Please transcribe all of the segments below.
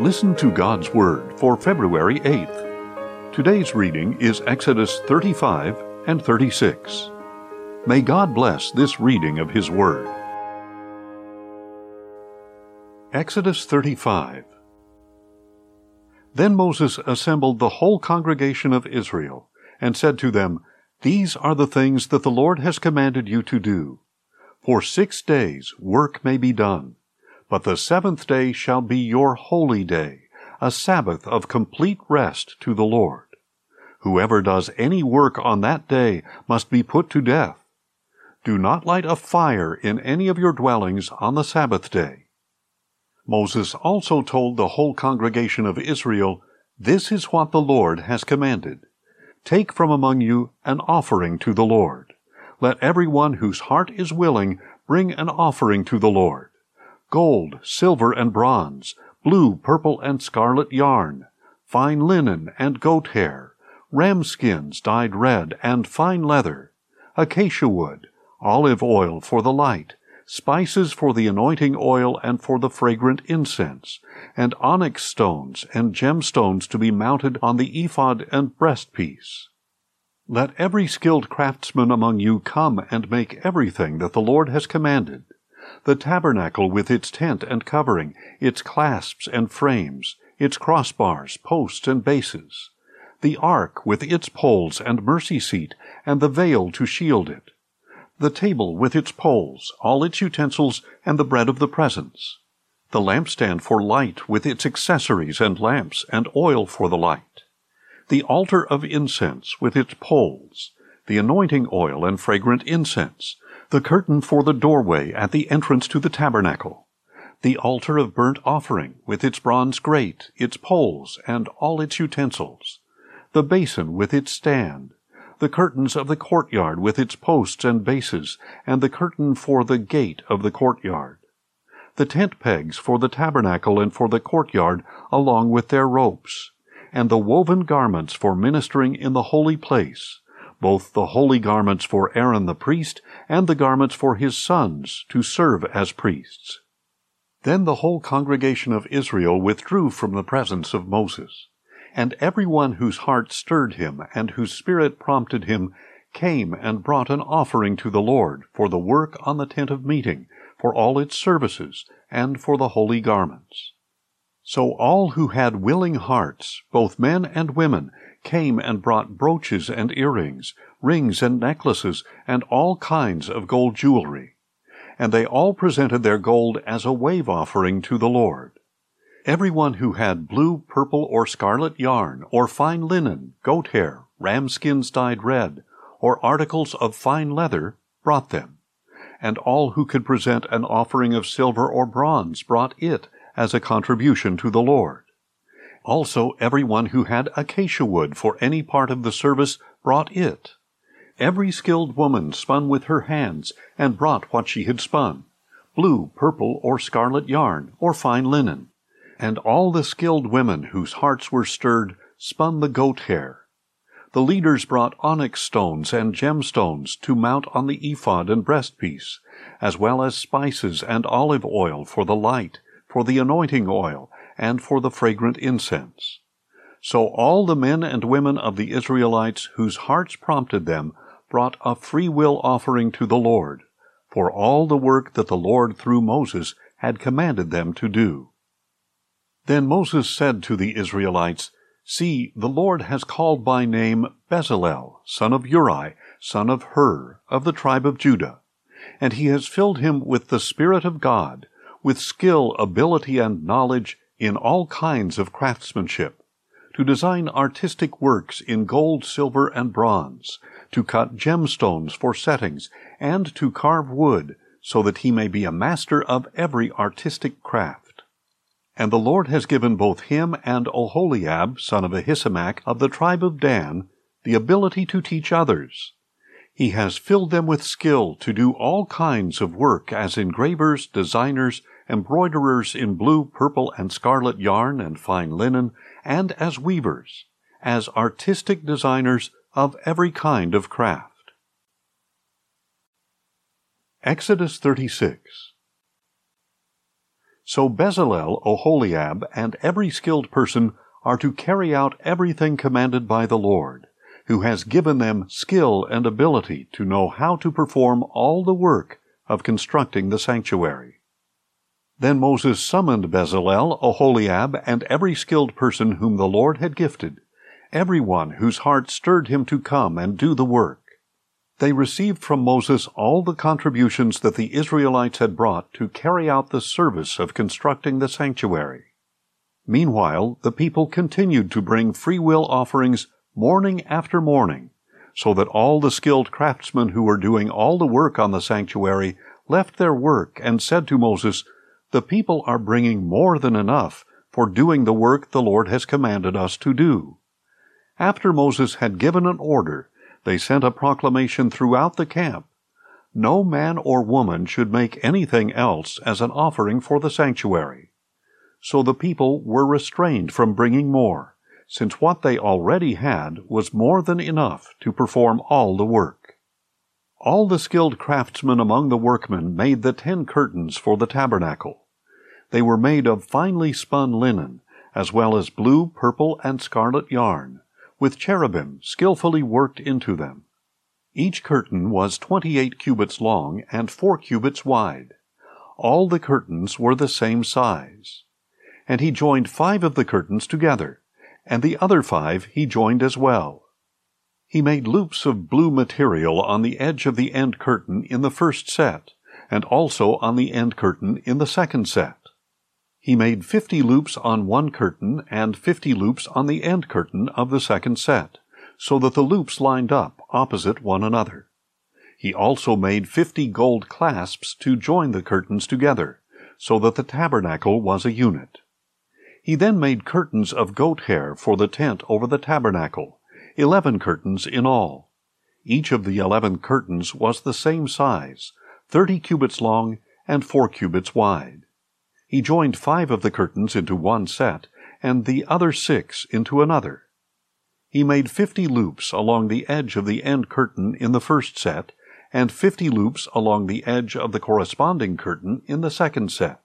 Listen to God's Word for February 8th. Today's reading is Exodus 35 and 36. May God bless this reading of His Word. Exodus 35 Then Moses assembled the whole congregation of Israel, and said to them, These are the things that the Lord has commanded you to do. For six days work may be done but the seventh day shall be your holy day, a Sabbath of complete rest to the Lord. Whoever does any work on that day must be put to death. Do not light a fire in any of your dwellings on the Sabbath day. Moses also told the whole congregation of Israel, This is what the Lord has commanded. Take from among you an offering to the Lord. Let every one whose heart is willing bring an offering to the Lord gold, silver, and bronze, blue, purple, and scarlet yarn, fine linen and goat hair, ram skins dyed red, and fine leather, acacia wood, olive oil for the light, spices for the anointing oil and for the fragrant incense, and onyx stones and gemstones to be mounted on the ephod and breastpiece. Let every skilled craftsman among you come and make everything that the Lord has commanded the tabernacle with its tent and covering, its clasps and frames, its crossbars, posts, and bases, the ark with its poles and mercy seat, and the veil to shield it, the table with its poles, all its utensils, and the bread of the presence, the lampstand for light with its accessories and lamps, and oil for the light, the altar of incense with its poles, the anointing oil and fragrant incense, the curtain for the doorway at the entrance to the tabernacle, the altar of burnt offering with its bronze grate, its poles, and all its utensils, the basin with its stand, the curtains of the courtyard with its posts and bases, and the curtain for the gate of the courtyard, the tent pegs for the tabernacle and for the courtyard along with their ropes, and the woven garments for ministering in the holy place, both the holy garments for Aaron the priest and the garments for his sons to serve as priests. Then the whole congregation of Israel withdrew from the presence of Moses. And every one whose heart stirred him and whose spirit prompted him came and brought an offering to the Lord for the work on the tent of meeting, for all its services, and for the holy garments. So all who had willing hearts, both men and women, came and brought brooches and earrings, rings and necklaces, and all kinds of gold jewelry. And they all presented their gold as a wave offering to the Lord. Everyone who had blue, purple, or scarlet yarn, or fine linen, goat hair, ram skins dyed red, or articles of fine leather, brought them. And all who could present an offering of silver or bronze brought it as a contribution to the Lord. Also, everyone who had acacia wood for any part of the service brought it. Every skilled woman spun with her hands and brought what she had spun blue, purple, or scarlet yarn, or fine linen. And all the skilled women whose hearts were stirred spun the goat hair. The leaders brought onyx stones and gemstones to mount on the ephod and breastpiece, as well as spices and olive oil for the light, for the anointing oil, and for the fragrant incense. So all the men and women of the Israelites whose hearts prompted them brought a free will offering to the Lord for all the work that the Lord through Moses had commanded them to do. Then Moses said to the Israelites, See, the Lord has called by name Bezalel, son of Uri, son of Hur, of the tribe of Judah, and he has filled him with the Spirit of God, with skill, ability, and knowledge in all kinds of craftsmanship, to design artistic works in gold, silver, and bronze, to cut gemstones for settings, and to carve wood, so that he may be a master of every artistic craft. And the Lord has given both him and Oholiab, son of Ahisamach, of the tribe of Dan, the ability to teach others. He has filled them with skill to do all kinds of work as engravers, designers, embroiderers in blue, purple, and scarlet yarn and fine linen, and as weavers, as artistic designers of every kind of craft. Exodus 36 So Bezalel, Oholiab, and every skilled person are to carry out everything commanded by the Lord, who has given them skill and ability to know how to perform all the work of constructing the sanctuary. Then Moses summoned Bezalel, Oholiab, and every skilled person whom the Lord had gifted, every one whose heart stirred him to come and do the work. They received from Moses all the contributions that the Israelites had brought to carry out the service of constructing the sanctuary. Meanwhile, the people continued to bring freewill offerings morning after morning, so that all the skilled craftsmen who were doing all the work on the sanctuary left their work and said to Moses, The people are bringing more than enough for doing the work the Lord has commanded us to do. After Moses had given an order, they sent a proclamation throughout the camp. No man or woman should make anything else as an offering for the sanctuary. So the people were restrained from bringing more, since what they already had was more than enough to perform all the work. All the skilled craftsmen among the workmen made the ten curtains for the tabernacle. They were made of finely spun linen, as well as blue, purple, and scarlet yarn, with cherubim skillfully worked into them. Each curtain was twenty-eight cubits long and four cubits wide. All the curtains were the same size and he joined five of the curtains together, and the other five he joined as well. He made loops of blue material on the edge of the end curtain in the first set, and also on the end curtain in the second set. He made fifty loops on one curtain and fifty loops on the end curtain of the second set, so that the loops lined up opposite one another. He also made fifty gold clasps to join the curtains together, so that the tabernacle was a unit. He then made curtains of goat hair for the tent over the tabernacle, eleven curtains in all. Each of the eleven curtains was the same size, thirty cubits long and four cubits wide. He joined five of the curtains into one set, and the other six into another. He made fifty loops along the edge of the end curtain in the first set, and fifty loops along the edge of the corresponding curtain in the second set.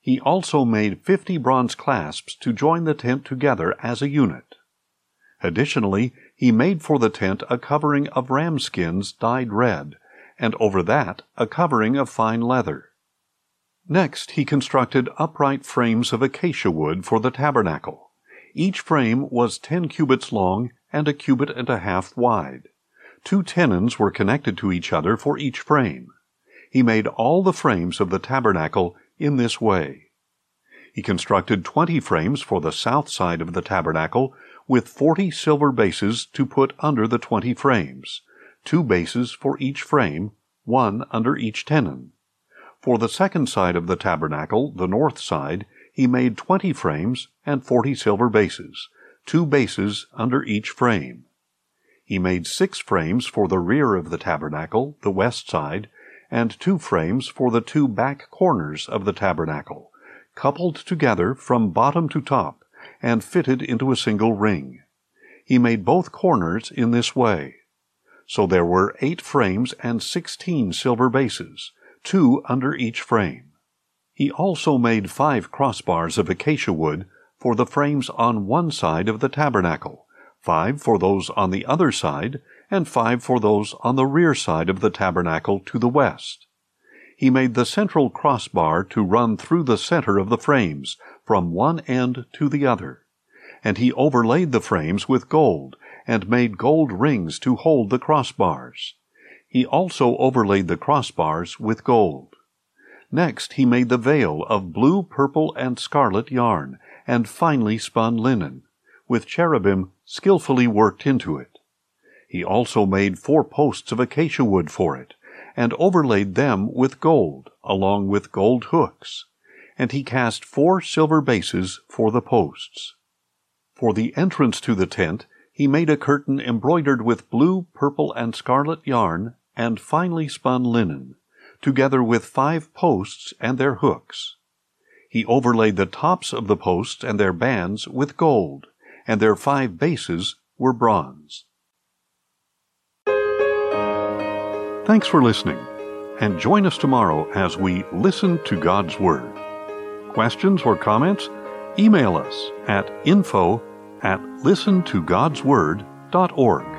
He also made fifty bronze clasps to join the tent together as a unit. Additionally, he made for the tent a covering of ram skins dyed red, and over that a covering of fine leather. Next, he constructed upright frames of acacia wood for the tabernacle. Each frame was ten cubits long and a cubit and a half wide. Two tenons were connected to each other for each frame. He made all the frames of the tabernacle in this way. He constructed twenty frames for the south side of the tabernacle, with forty silver bases to put under the twenty frames, two bases for each frame, one under each tenon. For the second side of the tabernacle, the north side, he made twenty frames and forty silver bases, two bases under each frame. He made six frames for the rear of the tabernacle, the west side, and two frames for the two back corners of the tabernacle, coupled together from bottom to top, and fitted into a single ring. He made both corners in this way. So there were eight frames and sixteen silver bases, two under each frame. He also made five crossbars of acacia wood for the frames on one side of the tabernacle, five for those on the other side, and five for those on the rear side of the tabernacle to the west. He made the central crossbar to run through the center of the frames, from one end to the other. And he overlaid the frames with gold, and made gold rings to hold the crossbars. He also overlaid the crossbars with gold. Next he made the veil of blue, purple, and scarlet yarn, and finely spun linen, with cherubim skilfully worked into it. He also made four posts of acacia wood for it, and overlaid them with gold, along with gold hooks. And he cast four silver bases for the posts. For the entrance to the tent, he made a curtain embroidered with blue, purple, and scarlet yarn, and finely spun linen, together with five posts and their hooks. He overlaid the tops of the posts and their bands with gold, and their five bases were bronze. Thanks for listening, and join us tomorrow as we listen to God's Word. Questions or comments, email us at info at listentogodsword.org.